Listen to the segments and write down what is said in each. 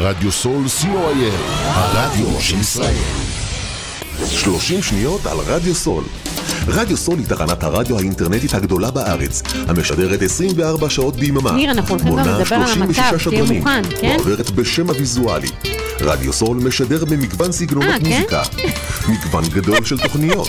רדיו סול co.il, הרדיו של ישראל. 30 שניות על רדיו סול. רדיו סול היא תחנת הרדיו האינטרנטית הגדולה בארץ, המשדרת 24 שעות ביממה. ניר, אנחנו הולכים גם לדבר על 36 המצב, תהיה מוכן, כן? ועוברת בשם הוויזואלי. רדיו סול משדר במגוון סגנונות אה, כן? מוזיקה, מגוון גדול של תוכניות,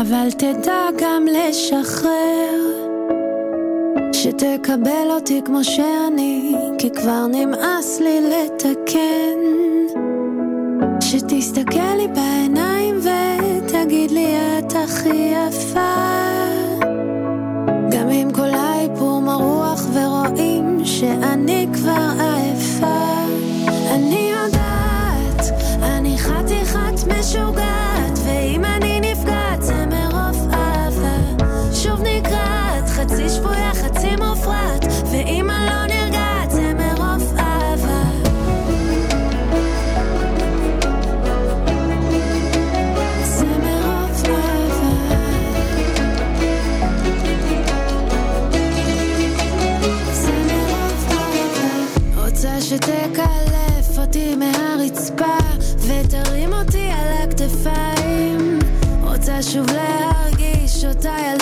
אבל תדע גם לשחרר. שתקבל אותי כמו שאני, כי כבר נמאס לי לתקן. שתסתכל לי בעיניים ותגיד לי את הכי יפה. גם אם כל האיפור מרוח ורואים שאני כבר עייפה. אני יודעת, אני חתיכת משוגעת, רוצה שוב להרגיש אותה ילדה,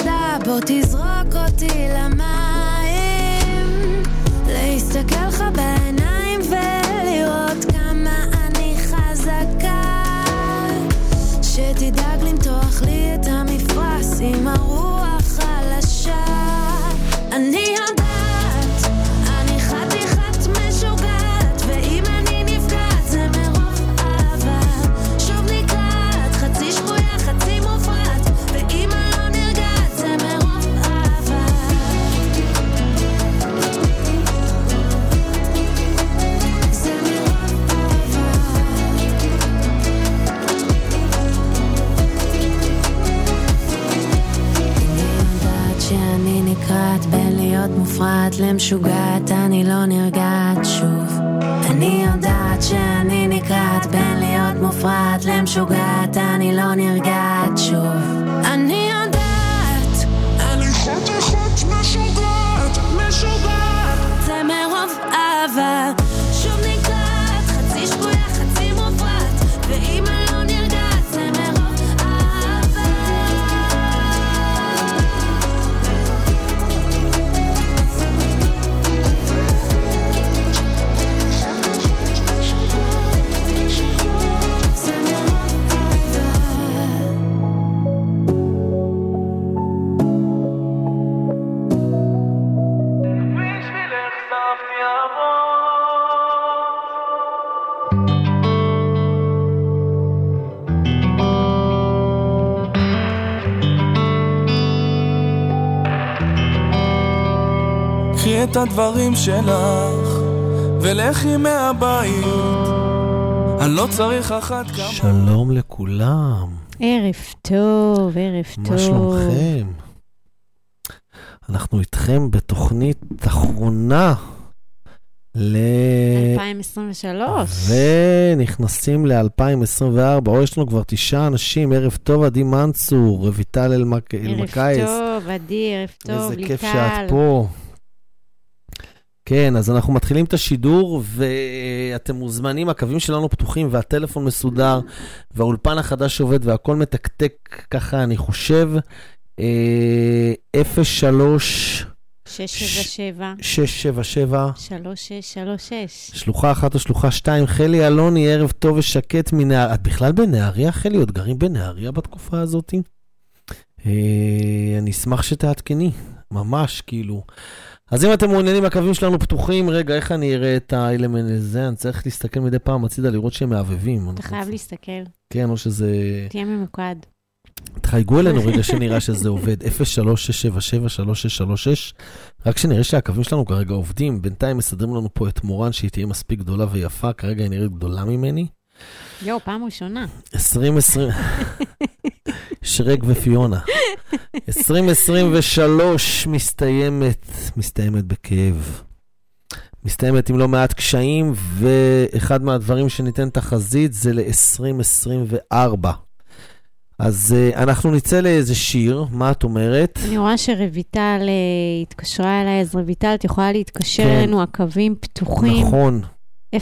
נקרעת בין להיות מופרעת למשוגעת, אני לא נרגעת שוב. אני יודעת שאני נקרעת בין להיות מופרעת למשוגעת, אני לא נרגעת שוב. את הדברים שלך ולכי מהבית אני לא צריך אחת כמה שלום לכולם. ערב טוב, ערב טוב. מה שלומכם? אנחנו איתכם בתוכנית אחרונה ל... 2023. ונכנסים ל-2024, או יש לנו כבר תשעה אנשים, ערב טוב, עדי מנצור, רויטל אלמק- אלמקייס. ערב טוב, עדי, ערב טוב, איזה ליטל. כיף שאת פה. כן, אז אנחנו מתחילים את השידור, ואתם מוזמנים, הקווים שלנו פתוחים, והטלפון מסודר, והאולפן החדש עובד, והכל מתקתק ככה, אני חושב. אה, 03 677 677 3636. שלוחה אחת או שלוחה שתיים, חלי אלוני, ערב טוב ושקט מנהריה. את בכלל בנהריה, חלי? עוד גרים בנהריה בתקופה הזאת? אה, אני אשמח שתעדכני, ממש, כאילו. אז אם אתם מעוניינים, הקווים שלנו פתוחים. רגע, איך אני אראה את האלמנט הזה? אני צריך להסתכל מדי פעם הצידה לראות שהם מהבהבים. אתה חייב להסתכל, כן, או שזה... תהיה ממוקד. תחייגו אלינו רגע שנראה שזה עובד, 03-677-3636, רק שנראה שהקווים שלנו כרגע עובדים, בינתיים מסדרים לנו פה את מורן שהיא תהיה מספיק גדולה ויפה, כרגע היא נראית גדולה ממני. יואו, פעם ראשונה. 2020, שרק ופיונה. 2023 מסתיימת, מסתיימת בכאב. מסתיימת עם לא מעט קשיים, ואחד מהדברים שניתן תחזית זה ל-2024. אז uh, אנחנו נצא לאיזה שיר, מה את אומרת? אני רואה שרויטל אה, התקשרה אליי, אז רויטל, את יכולה להתקשר כן. אלינו, הקווים פתוחים. נכון. 03-677-3636.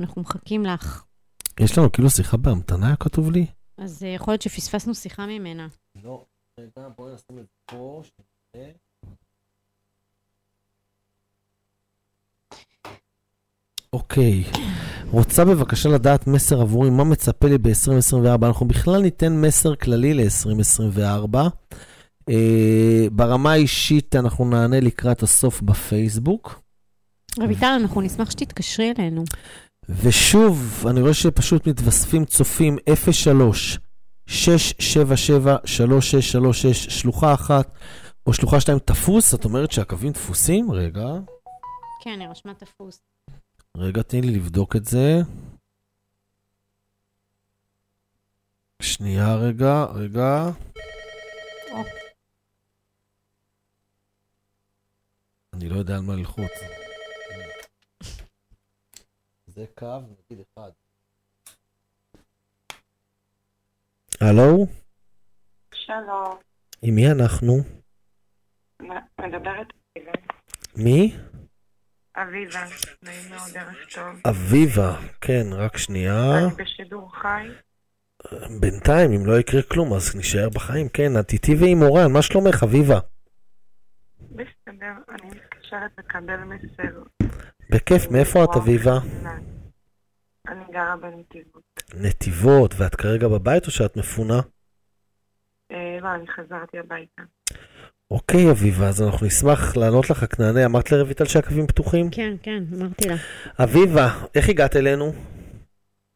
אנחנו מחכים לך. יש לנו כאילו שיחה בהמתנה, כתוב לי? אז אה, יכול להיות שפספסנו שיחה ממנה. לא, רגע, בואי נשים את זה פה, שנראה. אוקיי, רוצה בבקשה לדעת מסר עבורי, מה מצפה לי ב-2024? אנחנו בכלל ניתן מסר כללי ל-2024. אה, ברמה האישית אנחנו נענה לקראת הסוף בפייסבוק. רויטל, אנחנו נשמח שתתקשרי אלינו. ושוב, אני רואה שפשוט מתווספים צופים 03 677 3636 שלוחה אחת או שלוחה שתיים תפוס, את אומרת שהקווים תפוסים? רגע, כן, היא רשמה תפוס. רגע, תני לי לבדוק את זה. שנייה רגע, רגע. או. אני לא יודע על מה ללחוץ. זה קו, נגיד אחד. הלו? שלום, עם מי אנחנו? מדברת אביבה. מי? אביבה, נעים מאוד, ערב טוב. אביבה. כן, רק שנייה. אני בשידור חי. בינתיים, אם לא יקרה כלום, אז נשאר בחיים. כן, את איתי ועם מורן, מה שלומך, אביבה? בסדר, אני מתקשרת לקבל מסר. בכיף, מאיפה את, אביבה? אני גרה בנתיבות. נתיבות, ואת כרגע בבית או שאת מפונה? אה, לא, אני חזרתי הביתה. אוקיי, אביבה, אז אנחנו נשמח לענות לך, רק נענה. אמרת לרויטל שהקווים פתוחים? כן, כן, אמרתי לה. אביבה, איך הגעת אלינו?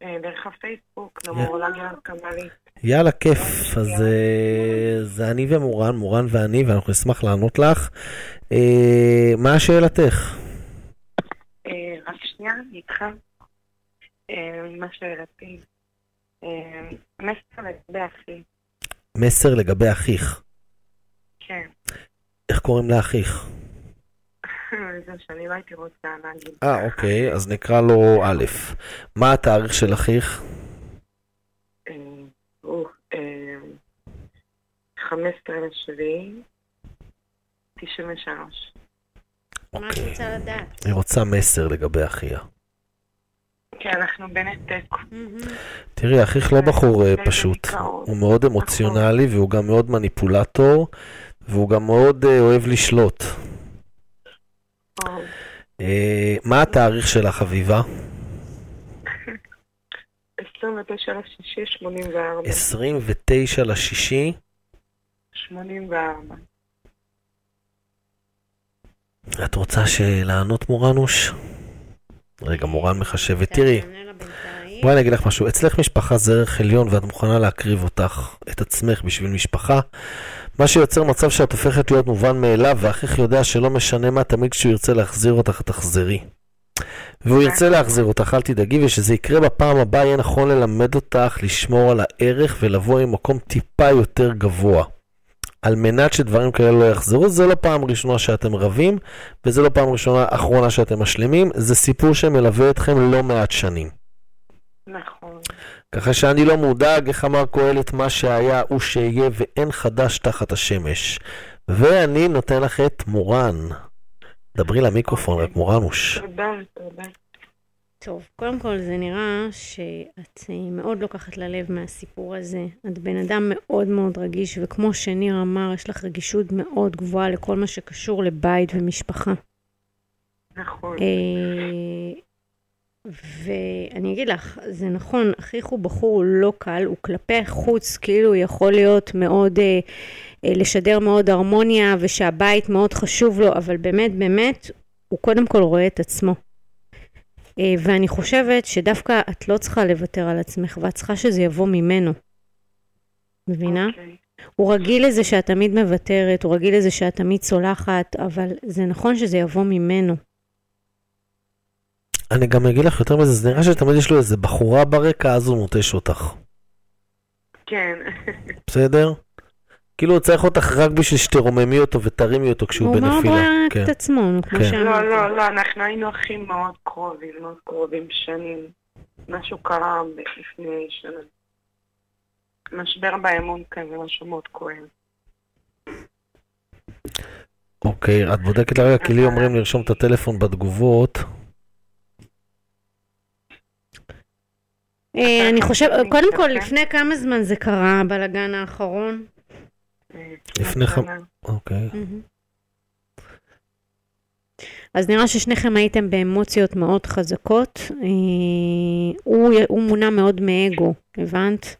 אה, דרך הפייסבוק, נומרולוגיה קבלית. יאללה, כיף. אז אה, זה אני ומורן, מורן ואני, ואנחנו נשמח לענות לך. אה, מה שאלתך? אה, רק שנייה, אני איתך. מה שאלתי. מסר לגבי אחי. מסר לגבי אחיך. כן. איך קוראים לאחיך? זה שאני לא הייתי רוצה להגיד. אה, אוקיי, אז נקרא לו א'. מה התאריך של אחיך? אה, או, אה, 15 לשביעי, 93. מה את רוצה לדעת? היא רוצה מסר לגבי אחיה. כן, אנחנו בנתק. תראי, אחיך לא בחור אה, פשוט. הוא מאוד אמוציונלי והוא גם מאוד מניפולטור, והוא גם מאוד אה, אוהב לשלוט. אה, מה התאריך שלך, אביבה? 29 לשישי, 84. 29 לשישי. 84. את רוצה לענות מורנוש? רגע, מורן מחשבת. תראי, בואי אני אגיד לך משהו. אצלך משפחה זה ערך עליון ואת מוכנה להקריב אותך, את עצמך בשביל משפחה. מה שיוצר מצב שאת הופכת להיות מובן מאליו, ואחיך יודע שלא משנה מה, תמיד כשהוא ירצה להחזיר אותך, תחזרי. והוא ירצה להחזיר אותך, אל תדאגי, ושזה יקרה בפעם הבאה, יהיה נכון ללמד אותך לשמור על הערך ולבוא ממקום טיפה יותר גבוה. על מנת שדברים כאלה לא יחזרו, זה לא פעם ראשונה שאתם רבים, וזה לא פעם ראשונה אחרונה שאתם משלימים, זה סיפור שמלווה אתכם לא מעט שנים. נכון. ככה שאני לא מודאג, איך אמר קהלת, מה שהיה הוא שיהיה ואין חדש תחת השמש. ואני נותן לך את מורן. דברי למיקרופון, רק מורנוש. תודה, תודה. טוב, קודם כל זה נראה שאת אה, מאוד לוקחת ללב מהסיפור הזה. את בן אדם מאוד מאוד רגיש, וכמו שניר אמר, יש לך רגישות מאוד גבוהה לכל מה שקשור לבית ומשפחה. נכון. אה, ואני אגיד לך, זה נכון, אחיך הוא בחור לא קל, הוא כלפי חוץ כאילו יכול להיות מאוד, אה, אה, לשדר מאוד הרמוניה ושהבית מאוד חשוב לו, אבל באמת באמת הוא קודם כל רואה את עצמו. אה, ואני חושבת שדווקא את לא צריכה לוותר על עצמך, ואת צריכה שזה יבוא ממנו. מבינה? אוקיי. הוא רגיל לזה שאת תמיד מוותרת, הוא רגיל לזה שאת תמיד סולחת, אבל זה נכון שזה יבוא ממנו. אני גם אגיד לך יותר מזה, זה נראה שתמיד יש לו איזה בחורה ברקע, אז הוא נוטש אותך. כן. בסדר? כאילו הוא צריך אותך רק בשביל שתרוממי אותו ותרימי אותו כשהוא הוא מאוד בנפילה. רואה כן. את עצמו, כמו כן. לא, שאמרתי. לא, לא, אנחנו היינו אחים מאוד קרובים, מאוד קרובים שנים. משהו קרה לפני שנה. משבר באמון כזה, משהו מאוד כואב. אוקיי, את בודקת לרגע, כי לי אומרים לרשום את הטלפון בתגובות. אה, אני חושב, קודם כל, כן. לפני כמה זמן זה קרה, הבלגן האחרון? לפני ח- שנה. אוקיי. אז נראה ששניכם הייתם באמוציות מאוד חזקות. אה, הוא, הוא מונע מאוד מאגו, הבנת?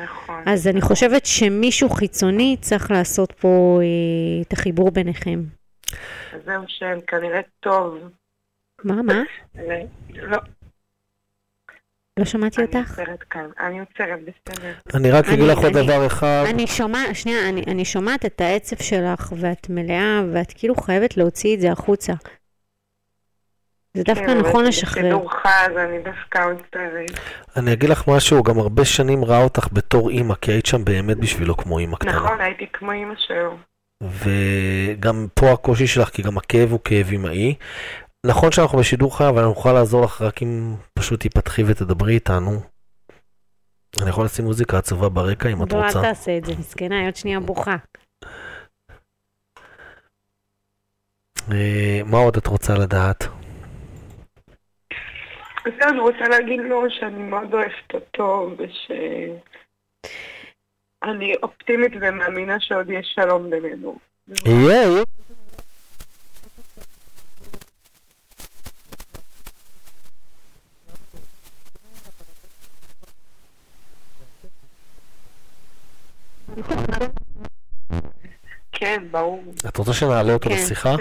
נכון. אז אני חושבת שמישהו חיצוני צריך לעשות פה אה, את החיבור ביניכם. אז זהו שם, כנראה טוב. מה, מה? אה, לא, לא שמעתי אני אותך? עוצרת כאן. אני עוצרת, בסדר. אני רק אגיד אני- לך עוד אני- דבר אחד. אני שומעת, שנייה, אני, אני שומעת את העצב שלך, ואת מלאה, ואת כאילו חייבת להוציא את זה החוצה. זה דווקא כן, נכון לשחרר. בשידור חי, אז אני דווקא עוצרת. אני אגיד לך משהו, גם הרבה שנים ראה אותך בתור אימא, כי היית שם באמת בשבילו כמו אימא קטנה. נכון, הייתי כמו אימא שלו. וגם פה הקושי שלך, כי גם הכאב הוא כאב אמאי. נכון שאנחנו בשידור חי, אבל אני אוכל לעזור לך רק אם פשוט תיפתחי ותדברי איתנו. אני יכול לשים מוזיקה עצובה ברקע אם את לא, אל רוצה. תעשה את זה, מסכנה, היא עוד שנייה בוכה. אה, מה עוד את רוצה לדעת? זהו, אני רוצה להגיד לו שאני מאוד אוהבת אותו, וש... אני אופטימית ומאמינה שעוד יש שלום בינינו. יהיה, יהיה. כן, ברור. את רוצה שנעלה אותו כן. לשיחה?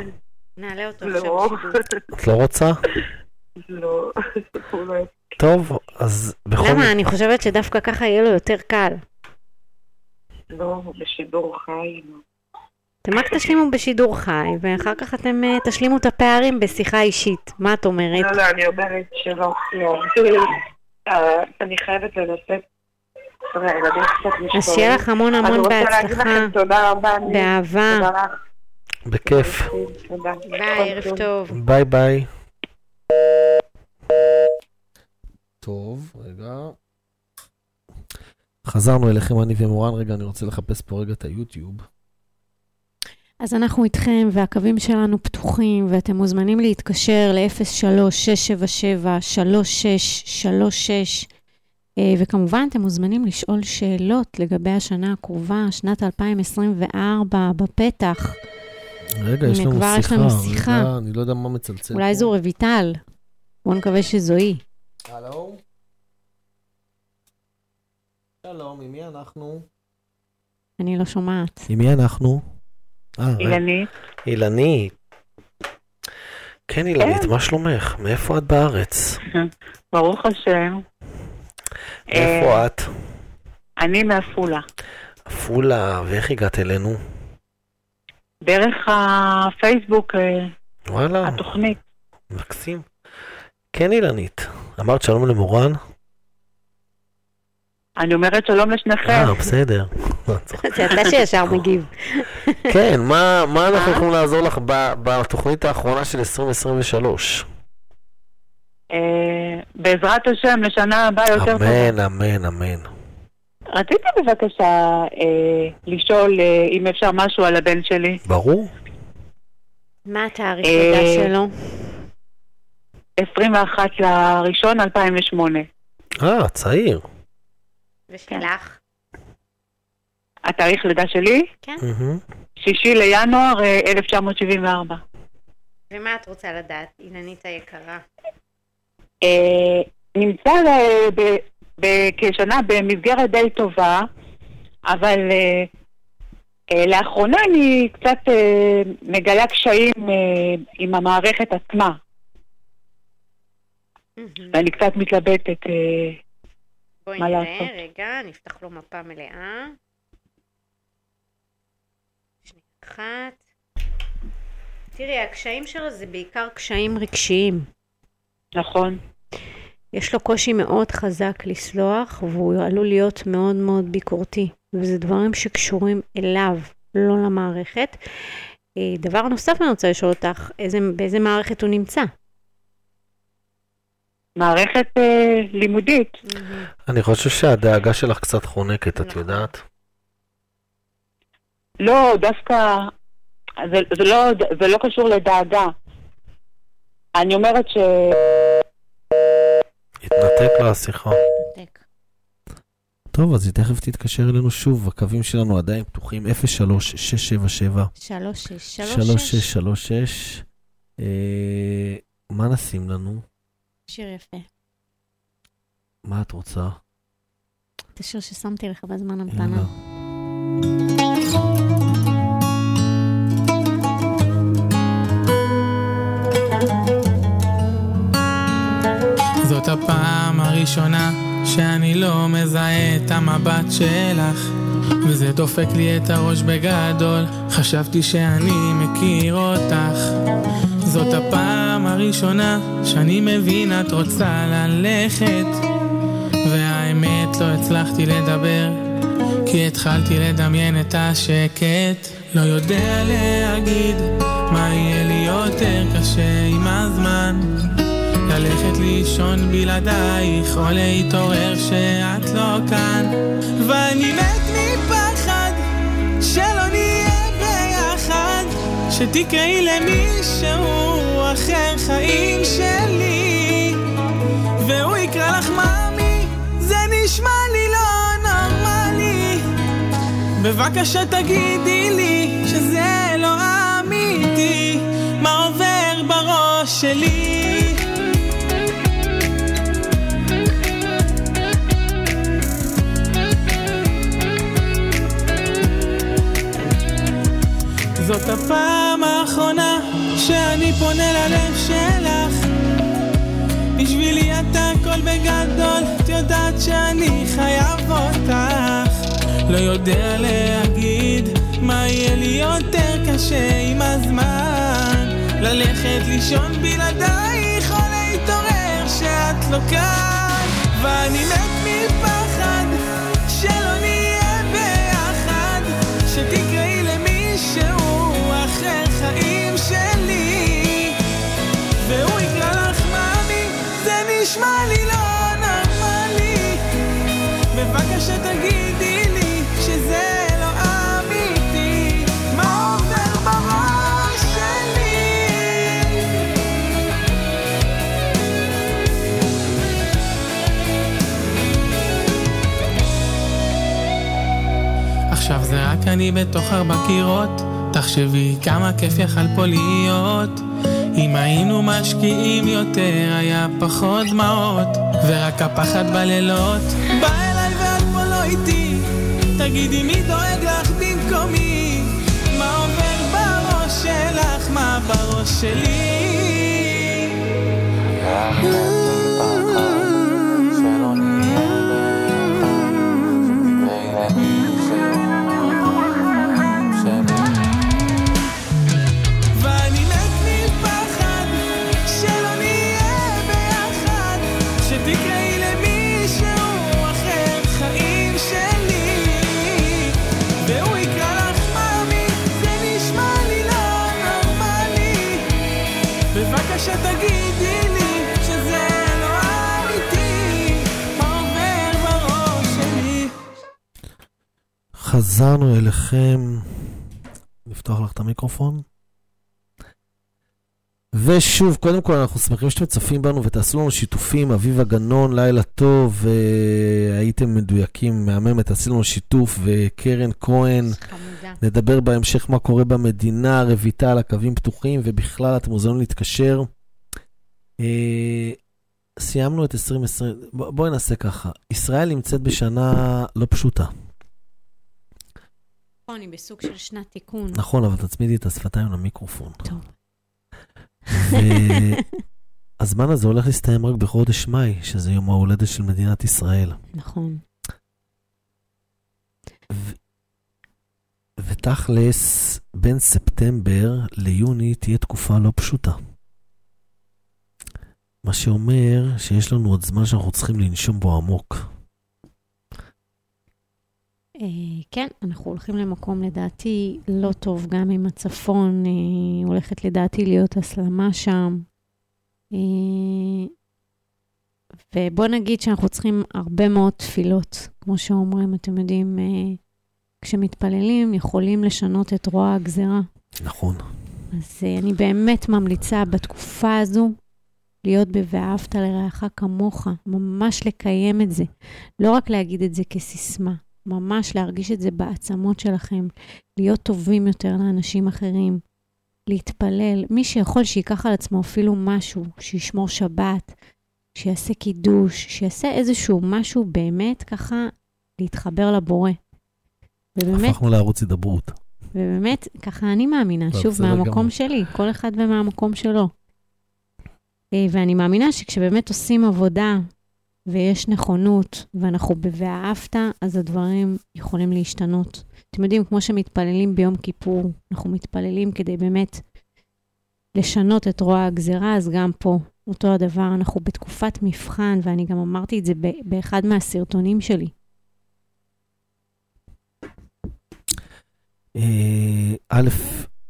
נעלה אותו לא. את לא רוצה? לא, לא... טוב, אז בכל למה? אני חושבת שדווקא ככה יהיה לו יותר קל. לא, בשידור חי. לא. אתם רק תשלימו בשידור חי, ואחר כך אתם אה, תשלימו את הפערים בשיחה אישית. מה את אומרת? לא, לא, אני אומרת שלא, לא. אה, אני חייבת לנסות. תראה, הילדים קצת משתוללים. אז שיהיה לך המון אני המון רוצה להגיד בהצלחה, לכם תודה רבה. אני- באהבה. תודה לך. בכיף. ביי, ערב טוב. ביי ביי. טוב, רגע. חזרנו אליכם, אני ומורן. רגע, אני רוצה לחפש פה רגע את היוטיוב. אז אנחנו איתכם, והקווים שלנו פתוחים, ואתם מוזמנים להתקשר ל-03-677-3636, אה, וכמובן, אתם מוזמנים לשאול שאלות לגבי השנה הקרובה, שנת 2024, בפתח. רגע, יש לנו כבר יש שיחה. לנו שיחה. רגע, אני לא יודע מה מצלצל פה. אולי זו רויטל. בואו נקווה שזו היא. הלו? שלום, עם מי אנחנו? אני לא שומעת. עם מי אנחנו? אה. אילנית, אילנית. כן, אילנית, מה שלומך? מאיפה את בארץ? ברוך השם. מאיפה את? אני מעפולה. עפולה, ואיך הגעת אלינו? דרך הפייסבוק, אה, וואלה, התוכנית. מקסים. כן, אילנית. אמרת שלום למורן? אני אומרת שלום לשניכם. אה, בסדר. זה אתה שישר מגיב. כן, מה אנחנו יכולים לעזור לך ב- בתוכנית האחרונה של 2023? אה, בעזרת השם, לשנה הבאה יותר טובה. אמן, אמן, אמן. רציתי בבקשה אה, לשאול אה, אם אפשר משהו על הבן שלי. ברור. מה התאריך אה, לידה שלו? 21 לראשון 2008. אה, צעיר. ושלך? התאריך לידה שלי? כן. שישי לינואר אה, 1974. ומה את רוצה לדעת, אילנית היקרה? אה, נמצא כשנה במסגרת די טובה, אבל אה, אה, לאחרונה אני קצת מגלה קשיים עם המערכת עצמה, ואני קצת מתלבטת. אה, בואי מה נראה, לעשות? רגע, נפתח לו מפה מלאה. שנייה אחת. תראי, הקשיים שלו זה בעיקר קשיים רגשיים. נכון. יש לו קושי מאוד חזק לסלוח, והוא עלול להיות מאוד מאוד ביקורתי. וזה דברים שקשורים אליו, לא למערכת. אה, דבר נוסף אני רוצה לשאול אותך, איזה, באיזה מערכת הוא נמצא? מערכת אה, לימודית. אני חושב שהדאגה שלך קצת חונקת, את נכון. יודעת? לא, דווקא, זה, זה, לא, זה לא קשור לדאגה. אני אומרת ש... התנתק לה השיחה. נתק. טוב, אז היא תכף תתקשר אלינו שוב, הקווים שלנו עדיין פתוחים, 03-677. שלוש, שש, שלוש, שש. 3636. אה, מה נשים לנו? שיר יפה. מה את רוצה? את השיר ששמתי לך בזמן המתנה. יאללה. הפעם הראשונה שאני לא מזהה את המבט שלך. וזה דופק לי את הראש בגדול חשבתי שאני מכיר אותך. זאת הפעם הראשונה שאני מבין את רוצה ללכת. והאמת לא הצלחתי לדבר כי התחלתי לדמיין את השקט. לא יודע להגיד מה יהיה לי יותר קשה עם הזמן ללכת לישון בלעדייך, או להתעורר שאת לא כאן. ואני מת מפחד שלא נהיה ביחד, שתקראי למישהו אחר חיים שלי, והוא יקרא לך מאמי, זה נשמע לי לא נורמלי. בבקשה תגידי לי שזה לא אמיתי, מה עובר בראש שלי. זאת הפעם האחרונה שאני פונה ללב שלך. בשבילי את הכל בגדול, את יודעת שאני חייב אותך. לא יודע להגיד מה יהיה לי יותר קשה עם הזמן. ללכת לישון בלעדייך או להתעורר שאת לא כאן ואני מת מפחד לא אני בתוך ארבע קירות. תחשבי כמה כיף יכל פה להיות. אם היינו משקיעים יותר היה פחות דמעות. ורק הפחד בלילות. בא איתי תגידי מי דואג לך במקומי? מה עובר בראש שלך מה בראש שלי? ואני חזרנו אליכם. נפתוח לך את המיקרופון. ושוב, קודם כל אנחנו שמחים שאתם צופים בנו ותעשו לנו שיתופים, אביבה גנון, לילה טוב, הייתם מדויקים, מהממת, תעשו לנו שיתוף, וקרן כהן, חמודה. נדבר בהמשך מה קורה במדינה, רויטל, הקווים פתוחים, ובכלל אתם מוזמנים להתקשר. אה, סיימנו את 2020, בוא- בואי נעשה ככה, ישראל נמצאת בשנה לא פשוטה. נכון, היא בסוג של שנת תיקון. נכון, אבל תצמידי את השפתיים למיקרופון. טוב. והזמן הזה הולך להסתיים רק בחודש מאי, שזה יום ההולדת של מדינת ישראל. נכון. ו- ותכלס, בין ספטמבר ליוני תהיה תקופה לא פשוטה. מה שאומר שיש לנו עוד זמן שאנחנו צריכים לנשום בו עמוק. אה, כן, אנחנו הולכים למקום לדעתי לא טוב, גם עם הצפון, אה, הולכת לדעתי להיות הסלמה שם. אה, ובוא נגיד שאנחנו צריכים הרבה מאוד תפילות, כמו שאומרים, אתם יודעים, כשמתפללים יכולים לשנות את רוע הגזרה. נכון. אז אני באמת ממליצה בתקופה הזו להיות ב"ואהבת לרעך כמוך", ממש לקיים את זה. לא רק להגיד את זה כסיסמה, ממש להרגיש את זה בעצמות שלכם, להיות טובים יותר לאנשים אחרים, להתפלל. מי שיכול שייקח על עצמו אפילו משהו, שישמור שבת, שיעשה קידוש, שיעשה איזשהו משהו באמת ככה להתחבר לבורא. ובאמת, הפכנו לערוץ הידברות. ובאמת, ככה אני מאמינה, שוב, מהמקום גמור. שלי, כל אחד ומהמקום שלו. אה, ואני מאמינה שכשבאמת עושים עבודה ויש נכונות ואנחנו ב"ואהבת", אז הדברים יכולים להשתנות. אתם יודעים, כמו שמתפללים ביום כיפור, אנחנו מתפללים כדי באמת לשנות את רוע הגזירה, אז גם פה אותו הדבר, אנחנו בתקופת מבחן, ואני גם אמרתי את זה באחד מהסרטונים שלי. אה, א',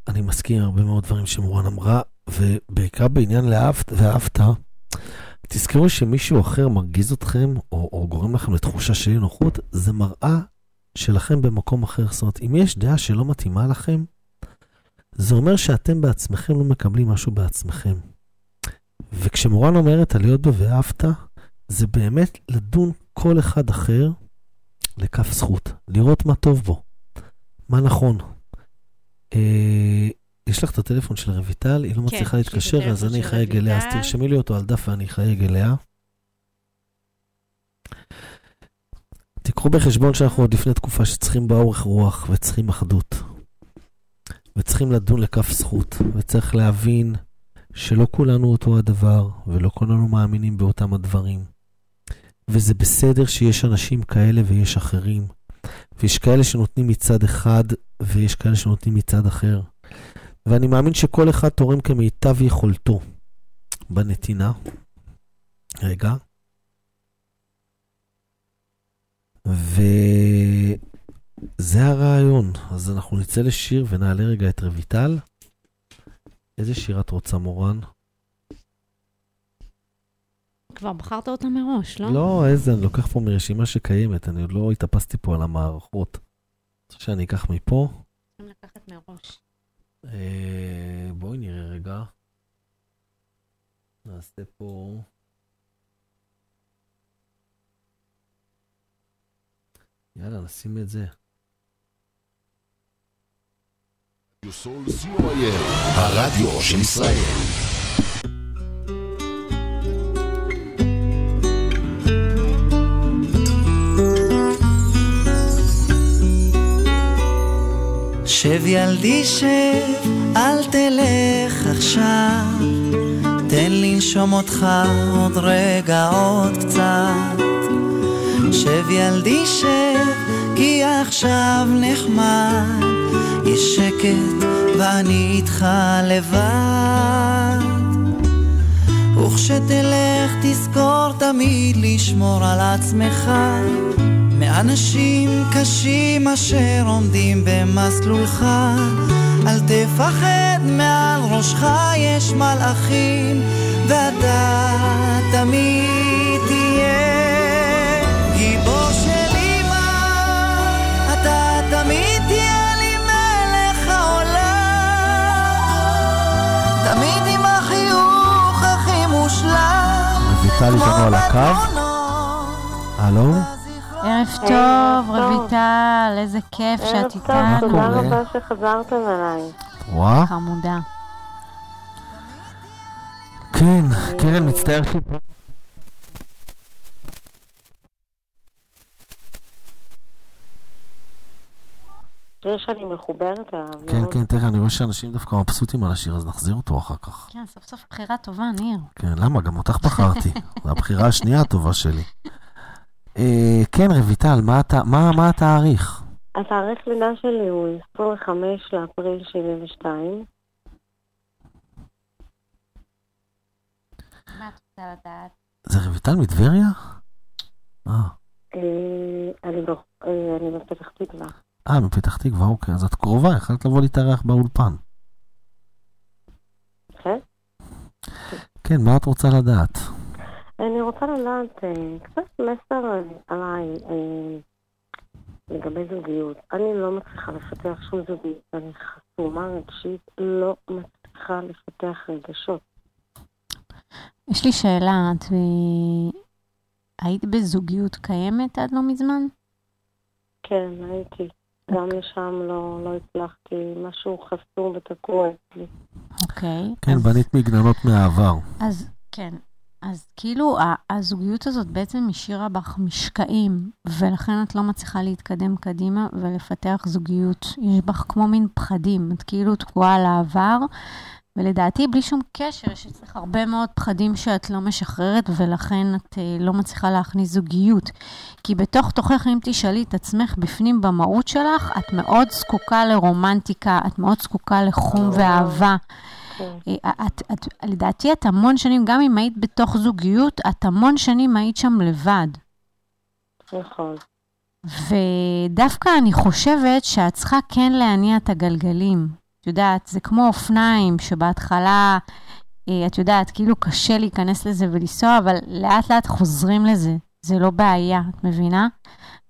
אני מסכים עם הרבה מאוד דברים שמורן אמרה, ובעיקר בעניין לאהבת ואהבת, תזכרו שמישהו אחר מרגיז אתכם, או, או גורם לכם לתחושה של אי נוחות, זה מראה שלכם במקום אחר. זאת אומרת, אם יש דעה שלא מתאימה לכם, זה אומר שאתם בעצמכם לא מקבלים משהו בעצמכם. וכשמורן אומרת על להיות ב"ואהבת", זה באמת לדון כל אחד אחר לכף זכות, לראות מה טוב בו. מה נכון? יש לך את הטלפון של רויטל, היא לא כן, מצליחה להתקשר, אז אני אחייג אליה, אז. תרשמי לי אותו על דף ואני אחייג אליה. תיקחו בחשבון שאנחנו עוד לפני תקופה שצריכים באורך רוח וצריכים אחדות. וצריכים לדון לכף זכות, וצריך להבין שלא כולנו אותו הדבר, ולא כולנו מאמינים באותם הדברים. וזה בסדר שיש אנשים כאלה ויש אחרים. ויש כאלה שנותנים מצד אחד, ויש כאלה שנותנים מצד אחר. ואני מאמין שכל אחד תורם כמיטב יכולתו בנתינה. רגע. וזה הרעיון. אז אנחנו נצא לשיר ונעלה רגע את רויטל. איזה שיר את רוצה, מורן? כבר בחרת אותה מראש, לא? לא, איזה, אני לוקח פה מרשימה שקיימת, אני עוד לא התאפסתי פה על המערכות. רוצה שאני אקח מפה? צריכים לקחת מראש. אה, בואי נראה רגע. נעשה פה... יאללה, נשים את זה. הרדיו של ישראל. שב ילדי שב, אל תלך עכשיו, תן לנשום אותך עוד רגע עוד קצת. שב ילדי שב, כי עכשיו נחמד, יש שקט ואני איתך לבד. וכשתלך תזכור תמיד לשמור על עצמך אנשים קשים אשר עומדים במסלולך, אל תפחד מעל ראשך יש מלאכים, ואתה תמיד תהיה גיבור של אמא, אתה תמיד תהיה לי מלך העולם, תמיד עם החיוך הכי מושלם, אביטל איתנו על הקו, הלו? ערב טוב, טוב. רויטל, איזה כיף ערב שאת טוב, איתנו. תודה קורה? רבה שחזרתם אליי. וואה? חמודה. כן, קרן, מצטער ש... שיר שאני מחוברת אליו. כן. כן, תראה, אני רואה שאנשים דווקא מבסוטים על השיר, אז נחזיר אותו אחר כך. כן, סוף סוף בחירה טובה, ניר. כן, למה? גם אותך בחרתי. זו הבחירה השנייה הטובה שלי. אה, כן, רויטל, מה אתה- מה מה התאריך? התאריך לידה שלי הוא 25 לאפריל 72. מה את רוצה לדעת? זה רויטל מטבריה? אה, אה, אני אה, אני בפתח תקווה. אה, מפתח תקווה, אוקיי, אז את קרובה, יכולת לבוא להתארח באולפן. כן? כן, מה את רוצה לדעת? רוצה לדעת אה, קצת מסר עליי אה, לגבי זוגיות. אני לא מצליחה לפתח שום זוגיות. אני חסומה רגשית, לא מצליחה לפתח רגשות. יש לי שאלה, את אה, היית בזוגיות קיימת עד לא מזמן? כן, הייתי. גם לשם לא, לא הצלחתי, משהו חסום ותקוע אצלי. אוקיי. כן, אז- בנית מגננות מהעבר. אז כן, אז כאילו הזוגיות הזאת בעצם השאירה בך משקעים, ולכן את לא מצליחה להתקדם קדימה ולפתח זוגיות. יש בך כמו מין פחדים, את כאילו תקועה על העבר, ולדעתי בלי שום קשר, יש אצלך הרבה מאוד פחדים שאת לא משחררת, ולכן את אה, לא מצליחה להכניס זוגיות. כי בתוך תוכך, אם תשאלי את עצמך בפנים במהות שלך, את מאוד זקוקה לרומנטיקה, את מאוד זקוקה לחום ואהבה. כן. אה, את, את, לדעתי את המון שנים, גם אם היית בתוך זוגיות, את המון שנים היית שם לבד. נכון. ודווקא אני חושבת שאת צריכה כן להניע את הגלגלים. את יודעת, זה כמו אופניים, שבהתחלה, אה, את יודעת, כאילו קשה להיכנס לזה ולנסוע, אבל לאט לאט חוזרים לזה. זה לא בעיה, את מבינה?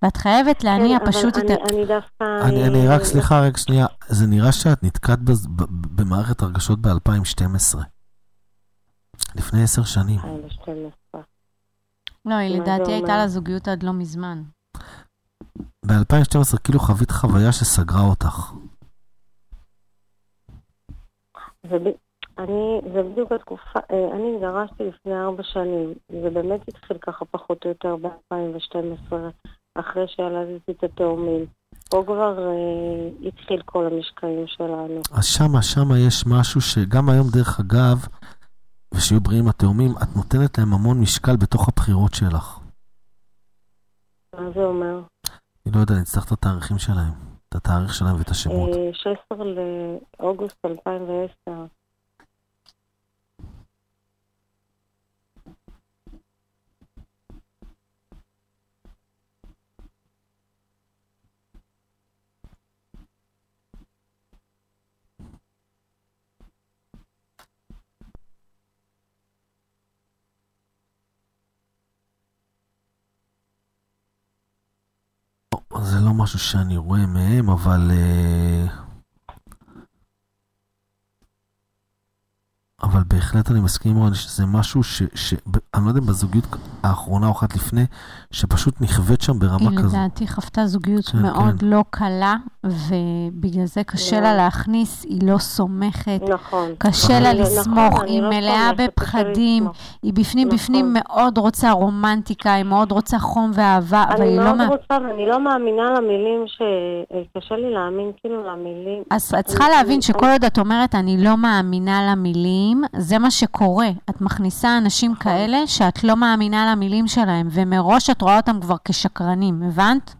ואת חייבת להניע כן, פשוט אבל את ה... אני, אני דווקא... אני, אני רק, סליחה, רק שנייה, זה נראה שאת נתקעת בז- במערכת הרגשות ב-2012. לפני עשר שנים. 2012. לא, היא לדעתי הייתה? לה זוגיות עד לא מזמן. ב-2012 כאילו חווית חוויה שסגרה אותך. זה. אני, זה בדיוק התקופה, אה, אני התגרשתי לפני ארבע שנים. זה באמת התחיל ככה פחות או יותר ב-2012, אחרי שילדתי את התאומים. פה כבר אה, התחיל כל המשקעים שלנו. אז שמה, שמה יש משהו שגם היום, דרך אגב, ושיהיו בריאים התאומים, את נותנת להם המון משקל בתוך הבחירות שלך. מה זה אומר? אני לא יודע, אני אצטרך את התאריכים שלהם, את התאריך שלהם ואת השמות. אה, 16 לאוגוסט 2010. זה לא משהו שאני רואה מהם, אבל... אה, אבל בהחלט אני מסכים עם רוני שזה משהו ש... ש... ב- אני לא יודע אם בזוגיות האחרונה או אחת לפני, שפשוט נכווית שם היא ברמה כזאת. לדעתי חוותה זוגיות כן, מאוד כן. לא קלה, ובגלל זה קשה לה מאוד. להכניס, היא לא סומכת, נכון. קשה לה אני לא- לסמוך, נכון, היא אני לא מלאה לי בפחדים. היא בפנים נכון. בפנים מאוד רוצה רומנטיקה, היא מאוד רוצה חום ואהבה, אבל אני היא לא... מאוד מה- רוצה, ואני לא מאמינה למילים ש... קשה לי להאמין כאילו למילים. אז את צריכה אני- להבין אני- שכל עוד את אומרת, אני לא מאמינה למילים, זה מה שקורה. את מכניסה אנשים נכון. כאלה שאת לא מאמינה למילים שלהם, ומראש את רואה אותם כבר כשקרנים, הבנת?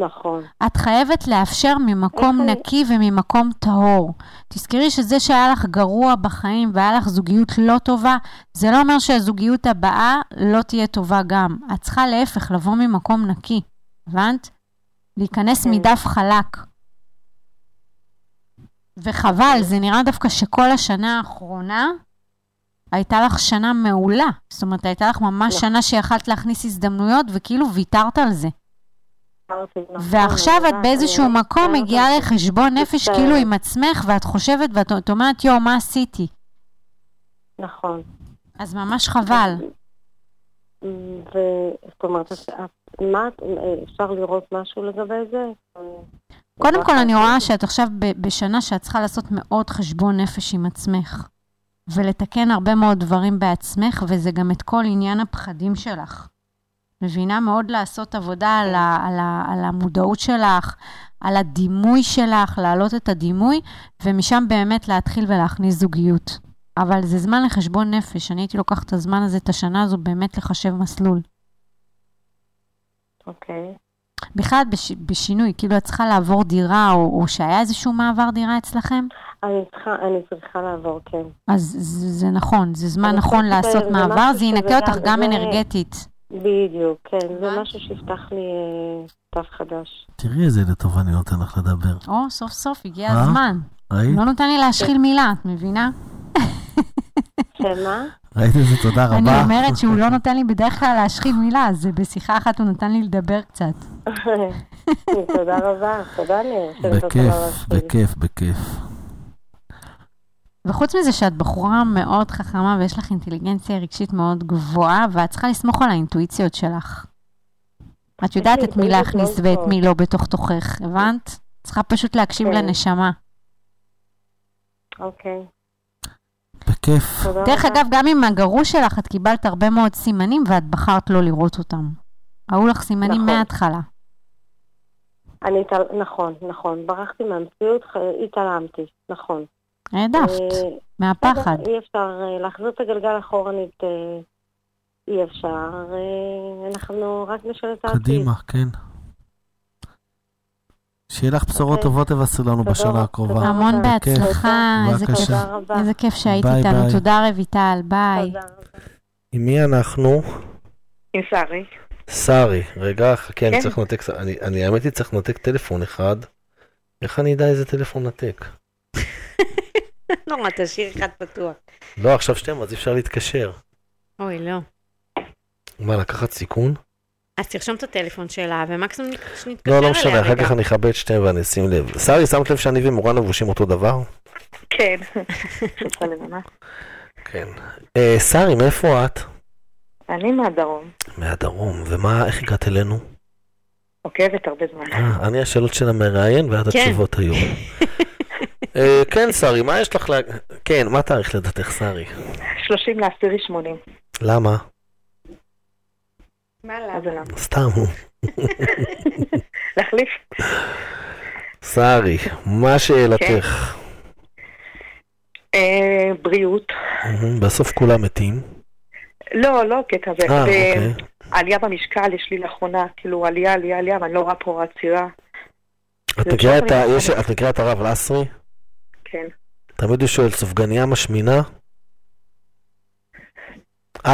נכון. את חייבת לאפשר ממקום אני- נקי וממקום טהור. תזכרי שזה שהיה לך גרוע בחיים והיה לך זוגיות לא טובה, זה לא אומר שהזוגיות הבאה לא תהיה טובה גם. את צריכה להפך, לבוא ממקום נקי, הבנת? להיכנס כן. מדף חלק. וחבל, זה נראה דווקא שכל השנה האחרונה הייתה לך שנה מעולה. זאת אומרת, הייתה לך ממש נכון. שנה שיכלת להכניס הזדמנויות, וכאילו ויתרת על זה. נכון, ועכשיו את באיזשהו מקום מגיעה. לחשבון נפש. כאילו עם עצמך, ואת חושבת ואת את אומרת, יואו, מה עשיתי? נכון. אז ממש חבל. וזאת אומרת, מה, אפשר לראות משהו לגבי זה? קודם כל, אני רואה שאת עכשיו בשנה שאת צריכה לעשות מאוד חשבון נפש עם עצמך, ולתקן הרבה מאוד דברים בעצמך, וזה גם את כל עניין הפחדים שלך. מבינה? מאוד לעשות עבודה על, ה, על, ה, על המודעות שלך, על הדימוי שלך, להעלות את הדימוי, ומשם באמת להתחיל ולהכניס זוגיות. אבל זה זמן לחשבון נפש. אני הייתי לוקחת את הזמן הזה, את השנה הזו, באמת לחשב מסלול. אוקיי. בכלל בש, בשינוי, כאילו את צריכה לעבור דירה, או, או שהיה איזשהו מעבר דירה אצלכם, אני צריכה, אני צריכה לעבור, כן. אז זה, זה נכון, זה זמן נכון לעשות שזה מעבר, זה ינקה אותך גם- גם זה- אנרגטית. בדיוק, כן. זה משהו שיפתח לי אה, דף חדש. תראי איזה לטוב אני נותן לך לדבר. או, סוף סוף הגיע אה? הזמן. ראית? לא נותן לי להשחיל מילה, את מבינה? שמה? ראית איזה תודה רבה? אני אומרת שהוא לא נותן לי בדרך כלל להשחיל מילה, אז בשיחה אחת הוא נתן לי לדבר קצת. תודה רבה, תודה ניר. שאני בכיף. בכיף, בכיף. וחוץ מזה שאת בחורה מאוד חכמה ויש לך אינטליגנציה רגשית מאוד גבוהה, ואת צריכה לסמוך על האינטואיציות שלך. את יודעת את מי להכניס ואת. מי לא בתוך תוכך, הבנת? צריכה פשוט להקשיב כן. לנשמה. אוקיי. בכיף. תודה דרך. אגב, גם עם הגרוש שלך את קיבלת הרבה מאוד סימנים ואת בחרת לא לראות אותם. היו לך סימנים נכון. מההתחלה. אני, התעל- נכון, נכון. ברחתי מהמציאות, התעלמתי, נכון. העדפת, אה, מהפחד. אי אפשר אה, להחזיר את הגלגל אחורנית, אה, אי אפשר. אנחנו רק נשאל את העתיד. קדימה, כן. שיהיה לך בשורות אוקיי. טובות תבשרי לנו בשנה. הקרובה. המון. בהצלחה, איזה. כיף. שהיית איתנו. תודה רויטל, ביי. עם מי אנחנו? עם שרי. שרי. רגע, חכה, אני כן. צריך לנתק, אני, אני האמת היא צריך לנתק טלפון אחד. איך אני אדע איזה טלפון לנתק? לא, מה, תשאיר אחד פתוח. לא, עכשיו שתיהם, אז אי אפשר להתקשר. אוי, לא. מה, לקחת סיכון? אז תרשום את הטלפון שלה, ומקסימום שנתקשר לא, אליה לא משנה, אחר רגע. כך אני אכבה את שתיהם ואני אשים לב. שרי, שמת לב שאני ומורן לבושים אותו דבר? כן. כן. אה, שרי, מאיפה את? אני מהדרום. מהדרום, ומה, איך הגעת אלינו? עוקבת הרבה זמן. אה, אני השאלות של המראיין ואת כן. התשובות היום. אה, כן, שרי, מה יש לך לה... כן, מה תאריך לדעתך, שרי? 30 לעשירי 80. למה? מה למה? סתם. להחליף? שרי, מה שאלתך? אה, בריאות. בסוף כולם מתים. לא, לא קטע זה. אה, אוקיי. עלייה במשקל יש לי לאחרונה, כאילו עלייה, עלייה, עלייה, ואני לא רואה פה עצירה. את מכירה את הרב לסרי? כן. תמיד הוא שואל, סופגניה משמינה?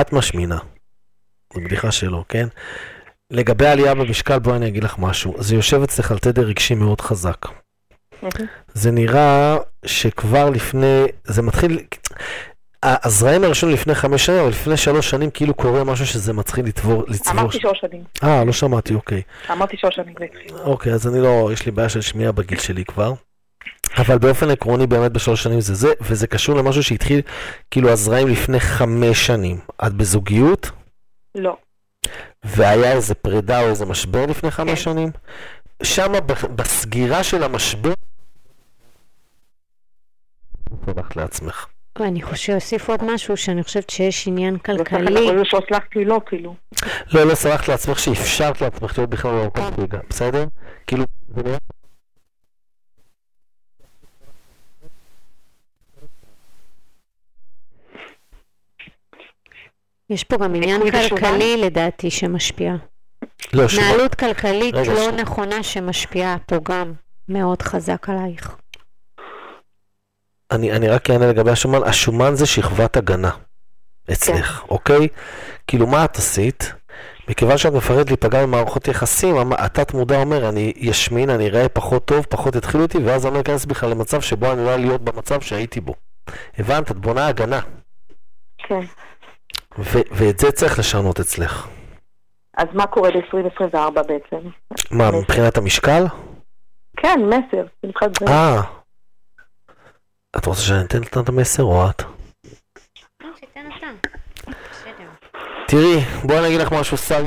את משמינה. זו בדיחה שלו, כן? לגבי העלייה במשקל, בואי אני אגיד לך משהו. זה יושב אצלך על תדר רגשי מאוד חזק. זה נראה שכבר לפני, זה מתחיל, הזרעים הראשון לפני חמש שנים, אבל לפני שלוש שנים כאילו קורה משהו שזה מתחיל לצבור. לצבור. אמרתי שלוש שנים. אה, לא שמעתי, אוקיי. אמרתי שלוש שנים. זה התחיל. אוקיי, אז אני לא, יש לי בעיה של שמיעה בגיל שלי כבר. אבל באופן עקרוני באמת בשלוש שנים זה זה, וזה קשור למשהו שהתחיל כאילו הזרעים לפני חמש שנים. את בזוגיות, לא. והיה איזה פרידה או איזה משבר לפני חמש כן. שנים. שם בסגירה של המשבר, הלכת לעצמך. אני חושבת שיוסיף עוד משהו, שאני חושבת שיש עניין בסך כלכלי. הכל זה שהצלחתי לא, כאילו. לא, לא סלחת לעצמך שאפשרת לעצמך להיות בכלל במקום פרידה, בסדר? כאילו, יש פה גם עניין? כלכלי לדעתי שמשפיע. לא, התנהלות כלכלית רגע, לא שנייה. נכונה שמשפיעה פה גם מאוד חזק עלייך. אני, אני רק אענה לגבי השומן, השומן זה שכבת הגנה אצלך, אוקיי? כאילו מה את עשית? מכיוון שאת מפחדת להיפגע במערכות יחסים, התת מודע אומר, אני ישמין, אני אראה פחות טוב, פחות יתחילו איתי, ואז אני לא אכנס בכלל למצב שבו אני לא להיות במצב שהייתי בו. הבנת? את בונה הגנה. כן. ו- ואת זה צריך לשנות אצלך. אז מה קורה ב-2024 בעצם? מה, מבחינת המשקל? כן, מסר. אה. את רוצה שאני אתן את המסר או את? לא. תראי, בואי אני אגיד לך משהו, סל...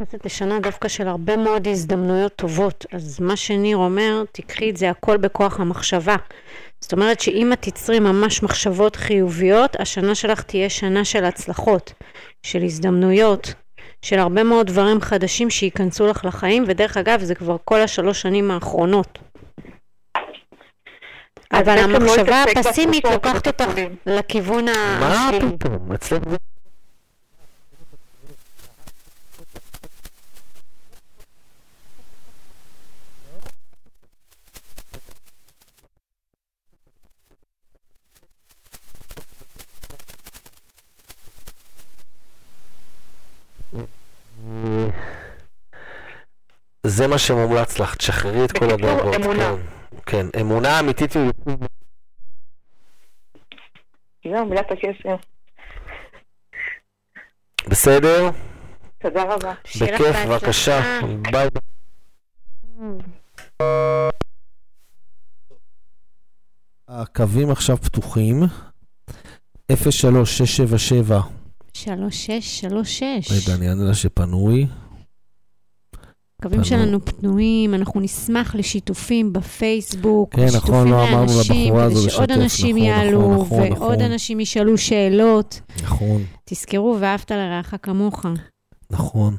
נכנסת לשנה דווקא של הרבה מאוד הזדמנויות טובות. אז מה שניר אומר, תיקחי את זה הכל בכוח המחשבה. זאת אומרת שאם את תצרי ממש מחשבות חיוביות, השנה שלך תהיה שנה של הצלחות, של הזדמנויות, של הרבה מאוד דברים חדשים שייכנסו לך לחיים, ודרך אגב, זה כבר כל השלוש שנים האחרונות. אבל לא המחשבה הפסימית לוקחת אותך. לכיוון מה השלילי. פתאום? אצלך זה... מה שמומלץ לך, תשחררי את כל בקיצור, הדאגות. אמונה. כן, כן, אמונה אמיתית זהו, מילת הקסם. בסדר? תודה רבה. בכיף. בבקשה. ביי. הקווים עכשיו פתוחים. 03677. 3636. רגע, אני אענה לה שפנוי. הקווים. שלנו פנויים, אנחנו נשמח לשיתופים בפייסבוק, כן, נכון, לא אמרנו לבחורה הזו לשתף, אנשים נכון, יעלו, נכון, נכון, ועוד נכון. אנשים ישאלו שאלות. נכון, תזכרו, ואהבת לרעך כמוך. נכון.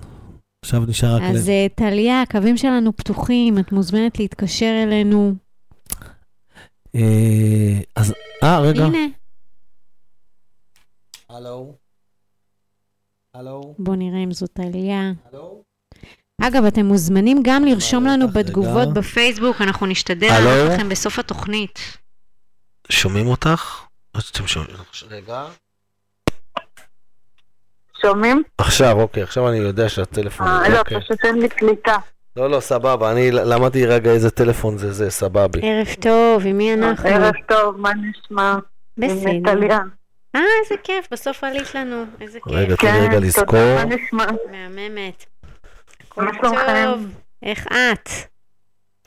עכשיו נשאר רק... אז ל- אה, טליה, הקווים שלנו פתוחים, את מוזמנת להתקשר אלינו. אה, אז... אה, רגע. הנה, הלו? הלו? בואו נראה אם זאת טליה. אגב, אתם מוזמנים גם לרשום מה, לנו. בתגובות בפייסבוק, אנחנו נשתדל? לענות לכם בסוף התוכנית. שומעים אותך? רגע. שומעים? עכשיו, אוקיי, עכשיו אני יודע שהטלפון... אה, לא, אוקיי. פשוט אין לי קליטה. לא, לא, סבבה, אני למדתי רגע איזה טלפון זה, זה, סבבי. ערב טוב, עם מי אנחנו? ערב טוב, מה נשמע? עם בסדר. אה, איזה כיף, בסוף עלית לנו, איזה כיף. רגע, תן לי רגע כן, לזכור. תודה, מה נשמע? מהממת. מה שלומכם? איך את?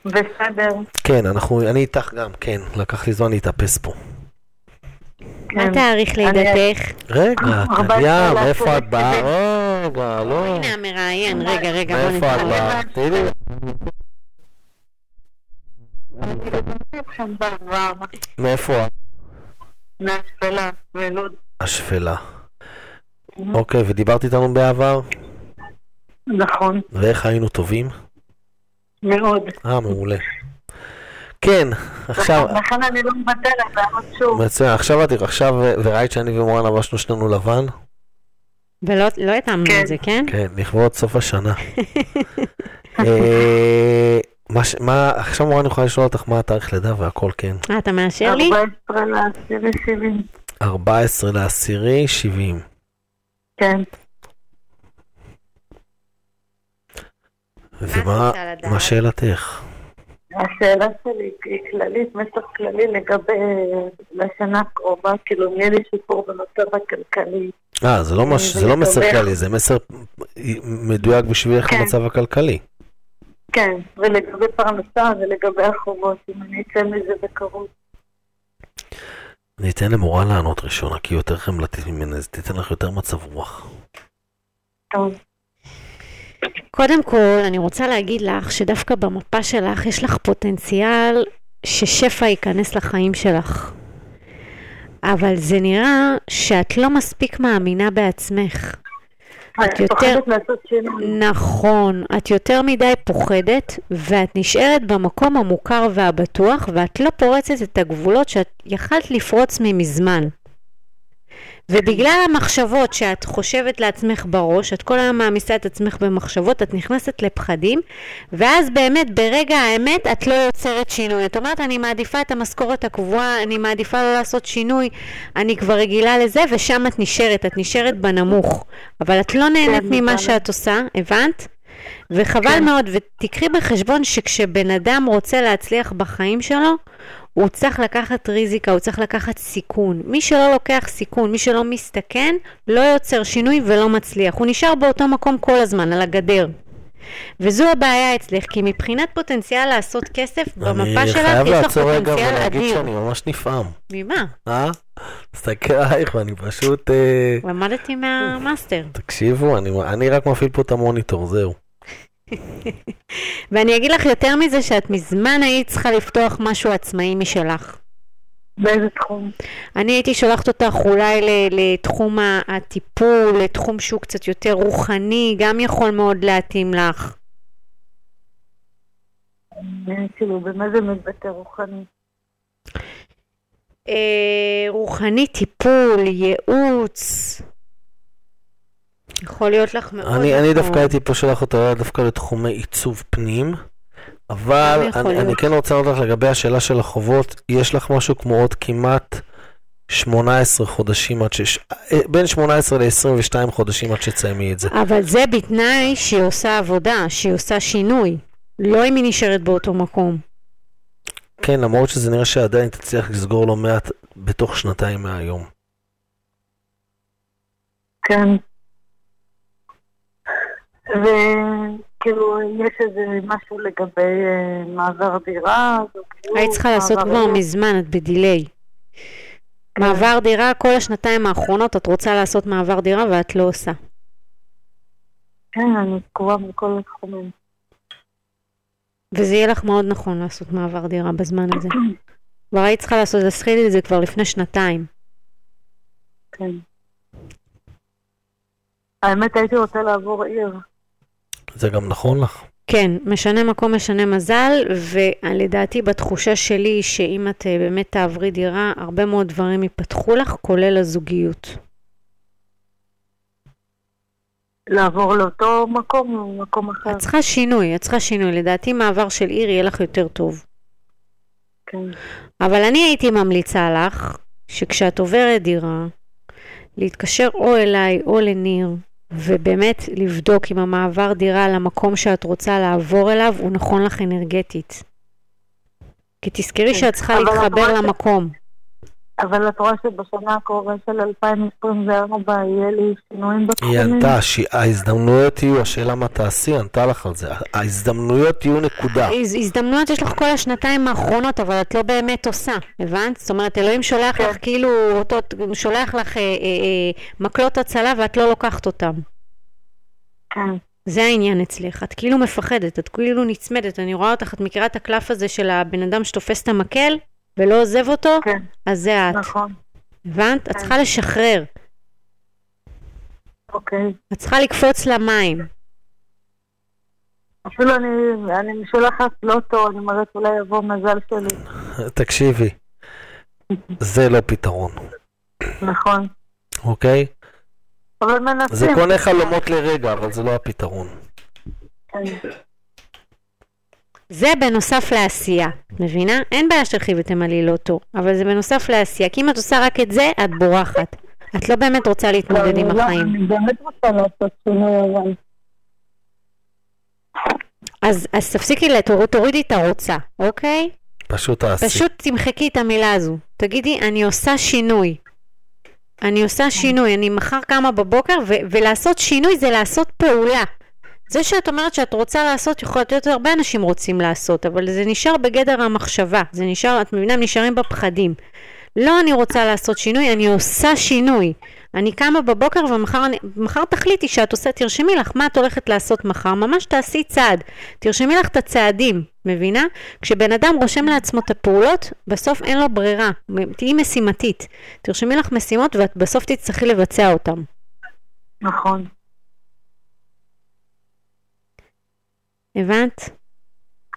בסדר. כן, אנחנו, אני איתך גם, כן, לקח לי זמן להתאפס פה. מה כן. תאריך לידתך? רגע, טליה, עשרה מאיפה את באה? רגע, לא. הנה המראיין, רגע, רגע, בוא מאיפה את. באה? בעבר, מאיפה את? מהשפלה. השפלה. אוקיי, ודיברת איתנו בעבר? נכון, ואיך היינו טובים? מאוד. אה, מעולה. כן, עכשיו, לכן אני לא מוותרת, לעמוד שוב. מצוין, עכשיו את, עכשיו, וראית שאני ומורן לבשנו שנינו לבן? ולא לא התאמנו כן. את זה, כן? כן, לכבוד סוף השנה. אה, מה ש- מה, עכשיו מורן יכולה לשאול אותך מה התאריך לידה והכל, כן. אה, אתה מאשר לי? 14 לעשירי 70. 14 לעשירי 70. כן. ומה? מה שאלתך? השאלה שלי היא כללית, מסר כללי לגבי לשנה הקרובה, כאילו אם יהיה לי שיפור במצב הכלכלי. אה, זה לא מש- זה לא מסר ולדבר. כללי, זה מסר מדויק בשבילך כן. למצב הכלכלי. כן, ולגבי פרנסה ולגבי החובות, אם אני אצא מזה בקרוב. אני אתן למורן לענות ראשונה, כי היא יותר חמלתית ממנה, אז תיתן לך יותר מצב רוח. טוב. קודם כל, אני רוצה להגיד לך שדווקא במפה שלך יש לך פוטנציאל ששפע ייכנס לחיים שלך. אבל זה נראה שאת לא מספיק מאמינה בעצמך. יותר- פוחדת לעשות שינוי. נכון, את יותר מדי פוחדת, ואת נשארת במקום המוכר והבטוח, ואת לא פורצת את הגבולות שאת יכלת לפרוץ ממזמן. ובגלל המחשבות שאת חושבת לעצמך בראש, את כל היום מעמיסה את עצמך במחשבות, את נכנסת לפחדים, ואז באמת ברגע האמת את לא יוצרת שינוי. את אומרת, אני מעדיפה את המשכורת הקבועה, אני מעדיפה לא לעשות שינוי, אני כבר רגילה לזה, ושם את נשארת, את נשארת בנמוך. אבל את לא נהנית כן, ממה. שאת עושה, הבנת? וחבל כן. מאוד, ותקחי בחשבון שכשבן אדם רוצה להצליח בחיים שלו, הוא צריך לקחת ריזיקה, הוא צריך לקחת סיכון. מי שלא לוקח סיכון, מי שלא מסתכן, לא יוצר שינוי ולא מצליח. הוא נשאר באותו מקום כל הזמן, על הגדר. וזו הבעיה אצלך, כי מבחינת פוטנציאל לעשות כסף, במפה אני שלך חייב יש לך לעצור רגע פוטנציאל ולהגיד אדיר. שאני ממש נפעם. ממה? אה? מסתכל עלייך ואני פשוט... אה, למדתי מהמאסטר. תקשיבו, אני, אני רק מפעיל פה את המוניטור, זהו. ואני אגיד לך יותר מזה, שאת מזמן היית צריכה לפתוח משהו עצמאי משלך. באיזה תחום? אני הייתי שולחת אותך אולי לתחום הטיפול, לתחום שהוא קצת יותר רוחני, גם יכול מאוד להתאים לך. אה, כאילו, במה זה מתבטא רוחני? אה, רוחני, טיפול, ייעוץ. יכול להיות לך מאוד אני, אני נכון. דווקא הייתי פה שולח אותו דווקא לתחומי עיצוב פנים, אבל אני, אני. כן רוצה לענות לך לגבי השאלה של החובות, יש לך משהו כמו עוד כמעט 18 חודשים עד ש... אה, בין 18 ל-22 חודשים עד שתסיימי את זה. אבל זה בתנאי שהיא עושה עבודה, שהיא עושה שינוי. לא אם היא נשארת באותו מקום. כן, למרות שזה נראה שעדיין תצליח לסגור לא מעט בתוך שנתיים מהיום. כן. וכאילו, יש איזה משהו לגבי אה, מעבר דירה, זוגיות, היית צריכה לעשות כבר. מזמן, את בדיליי. מעבר דירה, כל השנתיים האחרונות את רוצה לעשות מעבר דירה ואת לא עושה. כן, אני תקועה מכל התחומים. וזה יהיה לך מאוד נכון לעשות מעבר דירה בזמן הזה. כבר היית צריכה לעשות, להתחיל את זה כבר לפני שנתיים. כן. האמת, הייתי רוצה לעבור עיר. זה גם נכון לך. כן, משנה מקום, משנה מזל, ולדעתי בתחושה שלי, שאם את אה, באמת תעברי דירה, הרבה מאוד דברים ייפתחו לך, כולל הזוגיות. לעבור לאותו מקום או מקום אחר. את צריכה שינוי, את צריכה שינוי. לדעתי מעבר של עיר יהיה לך יותר טוב. כן. אבל אני הייתי ממליצה לך, שכשאת עוברת דירה, להתקשר או אליי או לניר, ובאמת לבדוק אם המעבר דירה למקום שאת רוצה לעבור אליו הוא נכון לך אנרגטית. כי תזכרי כן, שאת צריכה להתחבר למקום. אבל את רואה שבשנה הקרובה של 2024 יהיה לי שינויים היא בתחומים. ענתה, ההזדמנויות יהיו, השאלה מה תעשי, ענתה לך על זה. ההזדמנויות יהיו נקודה. הז- הזדמנויות יש לך כל השנתיים האחרונות, אבל את לא באמת עושה, הבנת? זאת אומרת, אלוהים שולח כן. לך כאילו, שולח לך אה, אה, אה, מקלות הצלה ואת לא לוקחת אותם. כן. זה העניין אצלך, את כאילו מפחדת, את כאילו נצמדת, אני רואה אותך, את מכירה את הקלף הזה של הבן אדם שתופס את המקל ולא עוזב אותו? כן. אז זה את. נכון. הבנת? את כן. צריכה לשחרר, אוקיי. את צריכה לקפוץ למים. אפילו אני, אני שולחת לוטו, אני אומרת אולי יבוא מזל שלי. תקשיבי, זה לא פתרון, נכון. אוקיי? אבל מנסים. זה קונה חלומות לרגע, אבל זה לא הפתרון. כן. זה בנוסף לעשייה, מבינה? אין בעיה שתלכי ותמלאי לוטו, אבל זה בנוסף לעשייה, כי אם את עושה רק את זה, את בורחת. את לא באמת רוצה להתמודד עם לא, החיים. אני באמת רוצה לעשות שינוי, אבל... אז, אז תפסיקי, לתור- תורידי את הרוצה, אוקיי? פשוט תעשי. פשוט תמחקי את המילה הזו. תגידי, אני עושה שינוי. אני עושה שינוי, אני מחר קמה בבוקר, ו- ולעשות שינוי זה לעשות פעולה. זה שאת אומרת שאת רוצה לעשות, יכול להיות הרבה אנשים רוצים לעשות, אבל זה נשאר בגדר המחשבה. זה נשאר, את מבינה, הם נשארים בפחדים. לא אני רוצה לעשות שינוי, אני עושה שינוי. אני קמה בבוקר ומחר תחליטי שאת עושה, תרשמי לך מה את הולכת לעשות מחר, ממש תעשי צעד. תרשמי לך את הצעדים, מבינה? כשבן אדם רושם לעצמו את הפעולות, בסוף אין לו ברירה. תהיי משימתית. תרשמי לך משימות ואת בסוף תצטרכי לבצע אותן. נכון. הבנת?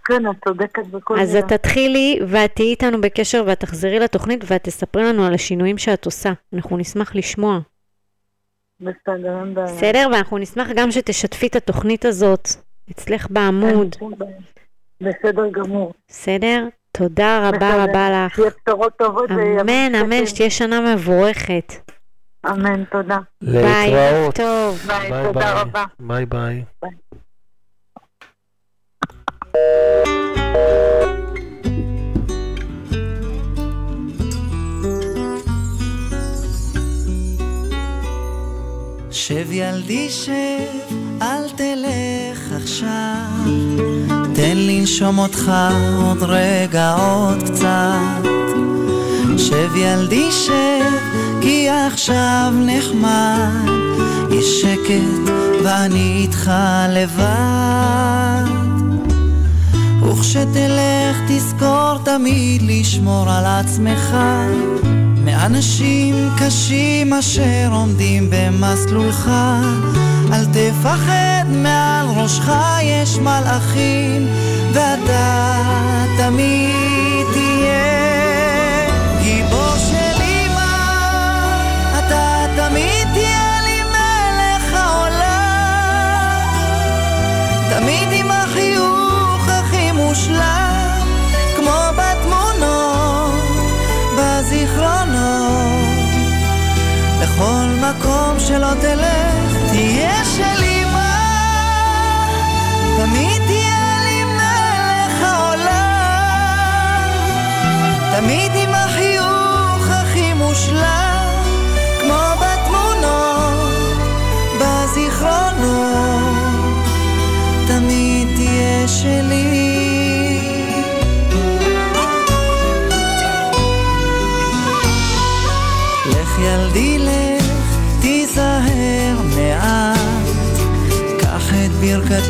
כן, את צודקת בכל אז מילה. את תתחילי ואת תהיי איתנו בקשר ואת תחזרי לתוכנית ואת תספרי לנו על השינויים שאת עושה. אנחנו נשמח לשמוע. בסדר, אין בעיה. בסדר? ואנחנו נשמח גם שתשתפי את התוכנית הזאת אצלך בעמוד. בעיה. בסדר גמור. בסדר? תודה רבה בסדר. רבה לך. שיהיה בשורות טובות. אמן, אמן. שתהיה שנה מבורכת. אמן, תודה. ביי, להתראות. טוב. ביי, ביי תודה ביי. רבה. ביי ביי. שב ילדי שב, אל תלך עכשיו, תן לנשום אותך עוד רגע עוד קצת. שב ילדי שב, כי עכשיו נחמד, יש שקט ואני איתך לבד. וכשתלך תזכור תמיד לשמור על עצמך. מאנשים קשים אשר עומדים במסלולך. אל תפחד מעל ראשך יש מלאכים ואתה תמיד תהיה גיבור של אמא. אתה תמיד תהיה לי מלך העולם. תמיד מושלם, כמו בתמונות, בזיכרונות. לכל מקום שלא תלך, תהיה של אמא. תמיד תהיה לי מלך העולם. תמיד עם החיוך הכי מושלם,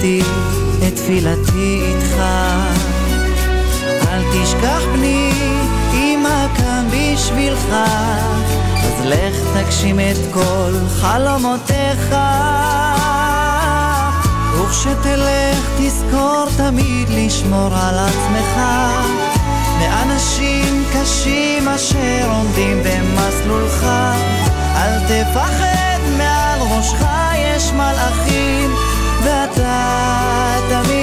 ברכתי, את תפילתי איתך. אל תשכח בני, אמא כאן בשבילך, אז לך תגשים את כל חלומותיך. וכשתלך תזכור תמיד לשמור על עצמך מאנשים קשים אשר עומדים במסלולך אל תפחד מעל ראשך יש מלאכים ואתה תמיד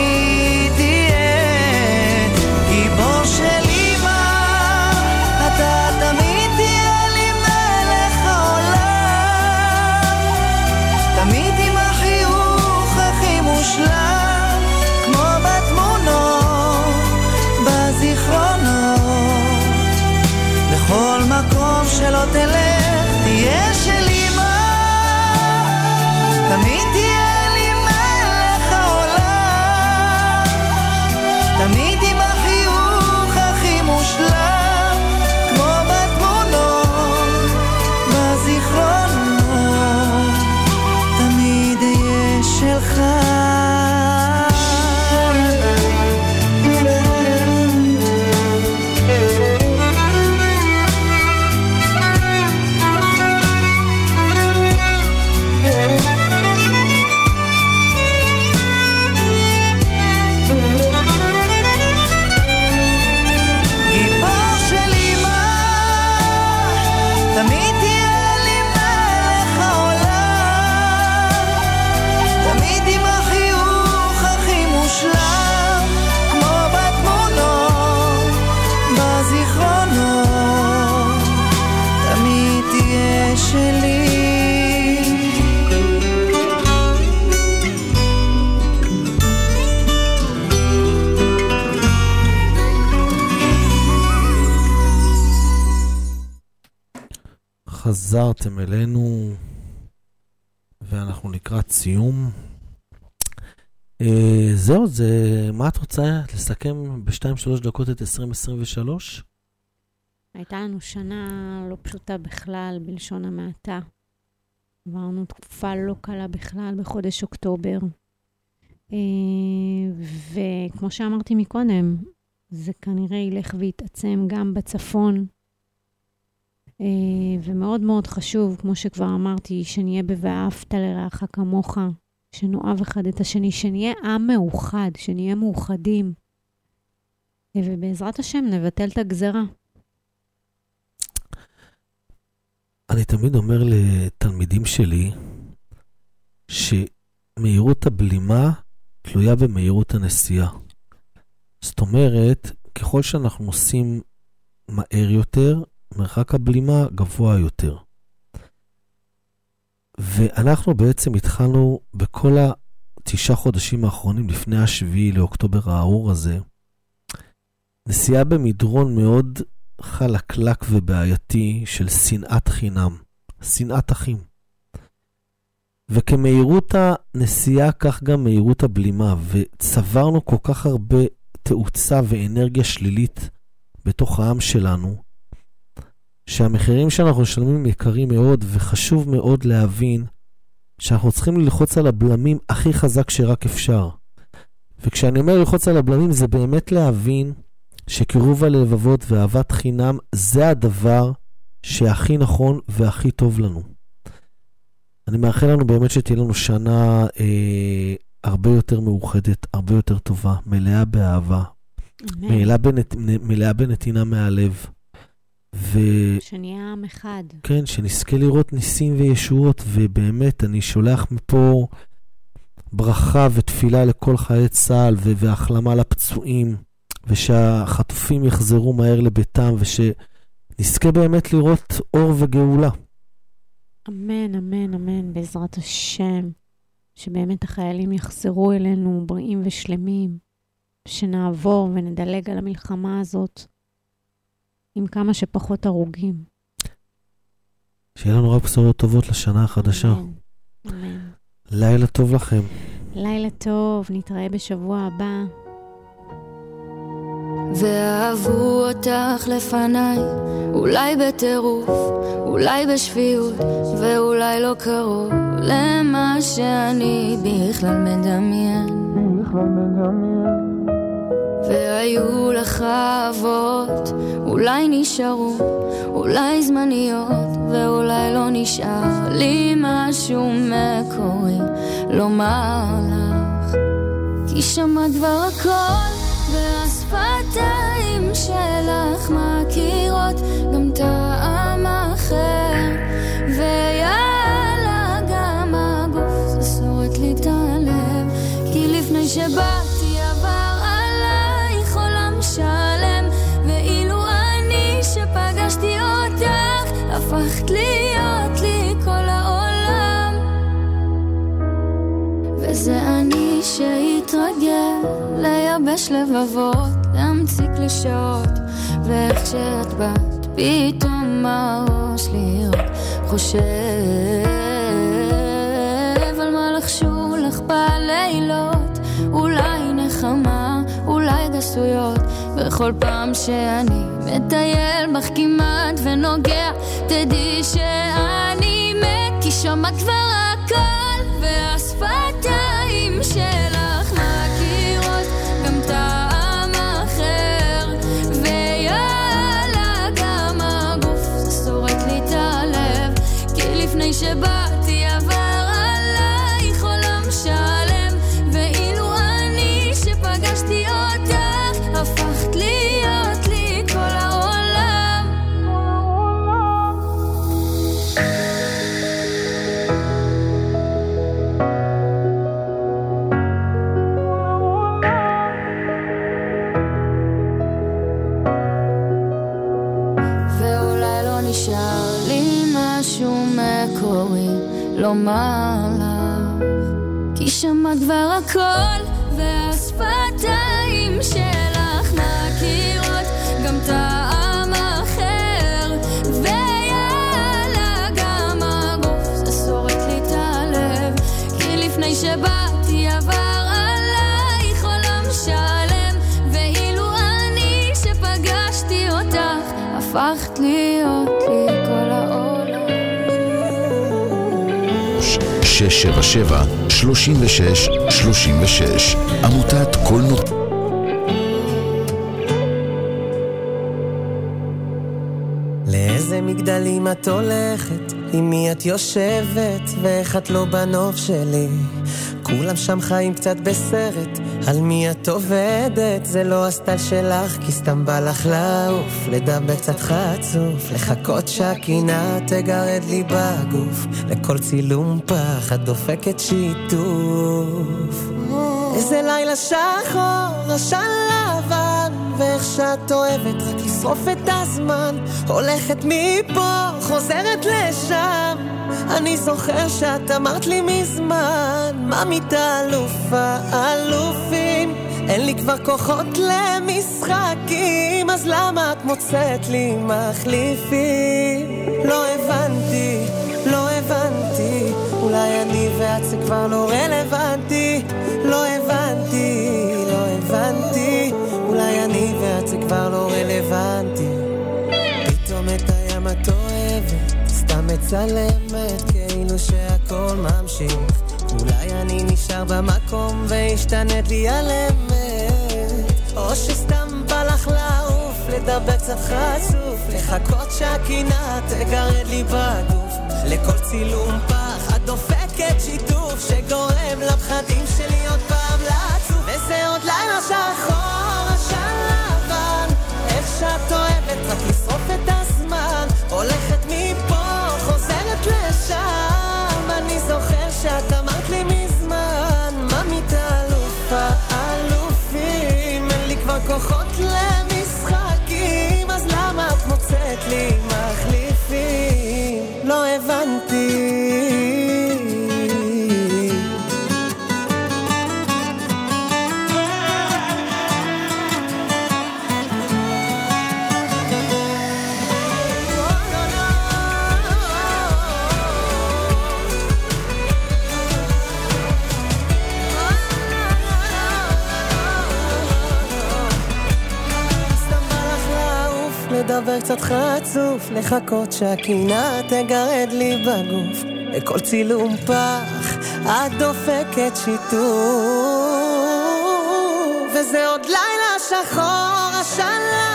חזרתם אלינו, ואנחנו לקראת סיום. אה, זהו, זה... מה את רוצה לסכם ב-2-3 דקות את 2023? הייתה לנו שנה לא פשוטה בכלל, בלשון המעטה. עברנו תקופה לא קלה בכלל בחודש אוקטובר. אה, וכמו שאמרתי מקודם, זה כנראה ילך ויתעצם גם בצפון. אה, ומאוד מאוד חשוב, כמו שכבר אמרתי, שנהיה ב"ואהבת לרעך כמוך", שנאהב אחד את השני, שנהיה עם מאוחד, שנהיה מאוחדים. ובעזרת השם נבטל את הגזרה. אני תמיד אומר לתלמידים שלי שמהירות הבלימה תלויה במהירות הנסיעה. זאת אומרת, ככל שאנחנו נוסעים מהר יותר, מרחק הבלימה גבוה יותר. ואנחנו בעצם התחלנו בכל התשעה חודשים האחרונים לפני השביעי לאוקטובר הארור הזה, נסיעה במדרון מאוד חלקלק ובעייתי של שנאת חינם, שנאת אחים. וכמהירות הנסיעה, כך גם מהירות הבלימה, וצברנו כל כך הרבה תאוצה ואנרגיה שלילית בתוך העם שלנו, שהמחירים שאנחנו משלמים יקרים מאוד, וחשוב מאוד להבין שאנחנו צריכים ללחוץ על הבלמים הכי חזק שרק אפשר. וכשאני אומר ללחוץ על הבלמים, זה באמת להבין שקירוב הלבבות ואהבת חינם זה הדבר שהכי נכון והכי טוב לנו. אני מאחל לנו באמת שתהיה לנו שנה אה, הרבה יותר מאוחדת, הרבה יותר טובה, מלאה באהבה, מלאה, בנת, מלאה בנתינה מהלב. ו... שנהיה עם אחד. כן, שנזכה לראות ניסים וישועות, ובאמת, אני שולח מפה ברכה ותפילה לכל חיי צה"ל והחלמה לפצועים. ושהחטופים יחזרו מהר לביתם, ושנזכה באמת לראות אור וגאולה. אמן, אמן, אמן, בעזרת השם, שבאמת החיילים יחזרו אלינו בריאים ושלמים, שנעבור ונדלג על המלחמה הזאת עם כמה שפחות הרוגים. שיהיה לנו רק בשורות טובות לשנה החדשה. אמן, אמן. לילה טוב לכם. לילה טוב, נתראה בשבוע הבא. ואהבו אותך לפניי, אולי בטירוף, אולי בשפיות, ואולי לא קרוב למה שאני בכלל מדמיין. בכלל מדמיין. והיו לך אבות, אולי נשארו, אולי זמניות, ואולי לא נשאר לי משהו מקורי לומר לך, כי שמעת כבר הכל. והשפתיים שלך מכירות גם טעם אחר. ויאללה גם הגוף זה שורט לי את הלב. כי לפני שבאתי לייבש לבבות, להמציא קלישאות, ואיך שאת באת, פתאום הראש רק חושב על מה לחשו לך בלילות, אולי נחמה, אולי גסויות, בכל פעם שאני מטייל בך כמעט ונוגע, תדעי שאני מת, כי שמעת כבר לומר לך כי שמעת כבר הכל 677 36 36 עמותת כל נות... לאיזה מגדלים את הולכת? עם מי את יושבת? ואיך את לא בנוף שלי? כולם שם חיים קצת בסרט, על מי את עובדת? זה לא הסטייל שלך, כי סתם בא לך לעוף, לדבר קצת חצוף, לחכות שהקינה תגרד לי בגוף, לכל צילום פח את דופקת שיתוף. איזה לילה שחור, עשן לבן, ואיך שאת אוהבת רק לשרוף את הזמן, הולכת מפה, חוזרת לשם. אני זוכר שאת אמרת לי מזמן, ממית אלופה, אלופים. אין לי כבר כוחות למשחקים, אז למה את מוצאת לי מחליפים? לא הבנתי, לא הבנתי, אולי אני ואת זה כבר לא רלוונטי. לא הבנתי, כבר לא רלוונטי. פתאום את הים את אוהבת, סתם מצלמת, כאילו שהכל ממשיך. אולי אני נשאר במקום והשתנית לי על אמת, או שסתם בא לך לעוף, לדבר קצת חצוף, לחכות שהקינה תגרד לי בגוף, לכל צילום פח את דופקת שיתוף, שגורם לפחדים שלי כוחות חצוף, לחכות שהקינה תגרד לי בגוף. לכל צילום פח, את דופקת שיתוף. וזה עוד לילה שחור, עשן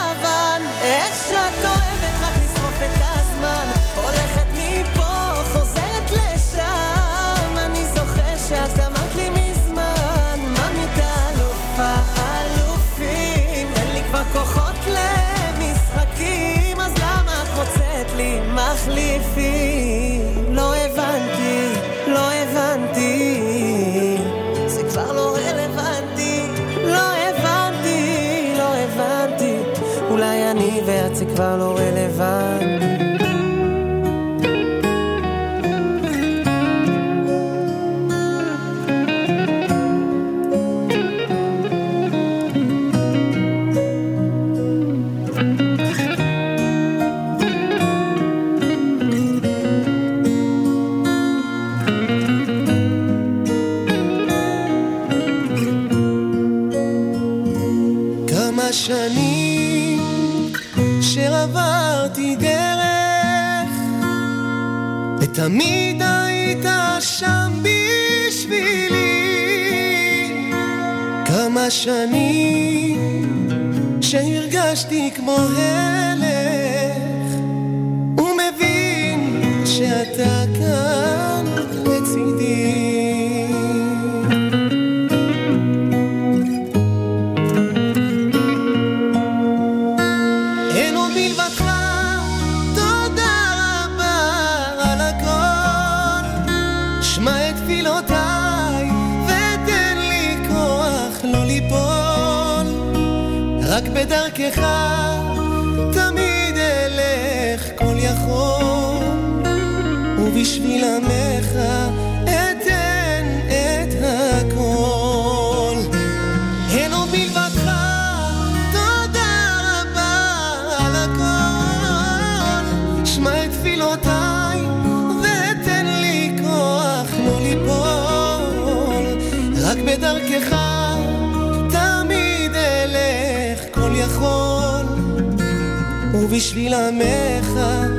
לי מחליפים? לא הבנתי, לא הבנתי, זה כבר לא רלוונטי, לא הבנתי, לא הבנתי, אולי אני ואת זה כבר לא רלוונטי. ותמיד היית שם בשבילי. כמה שנים שהרגשתי כמו הלך ומבין שאתה כאן בדרכך תמיד ובשביל עמך.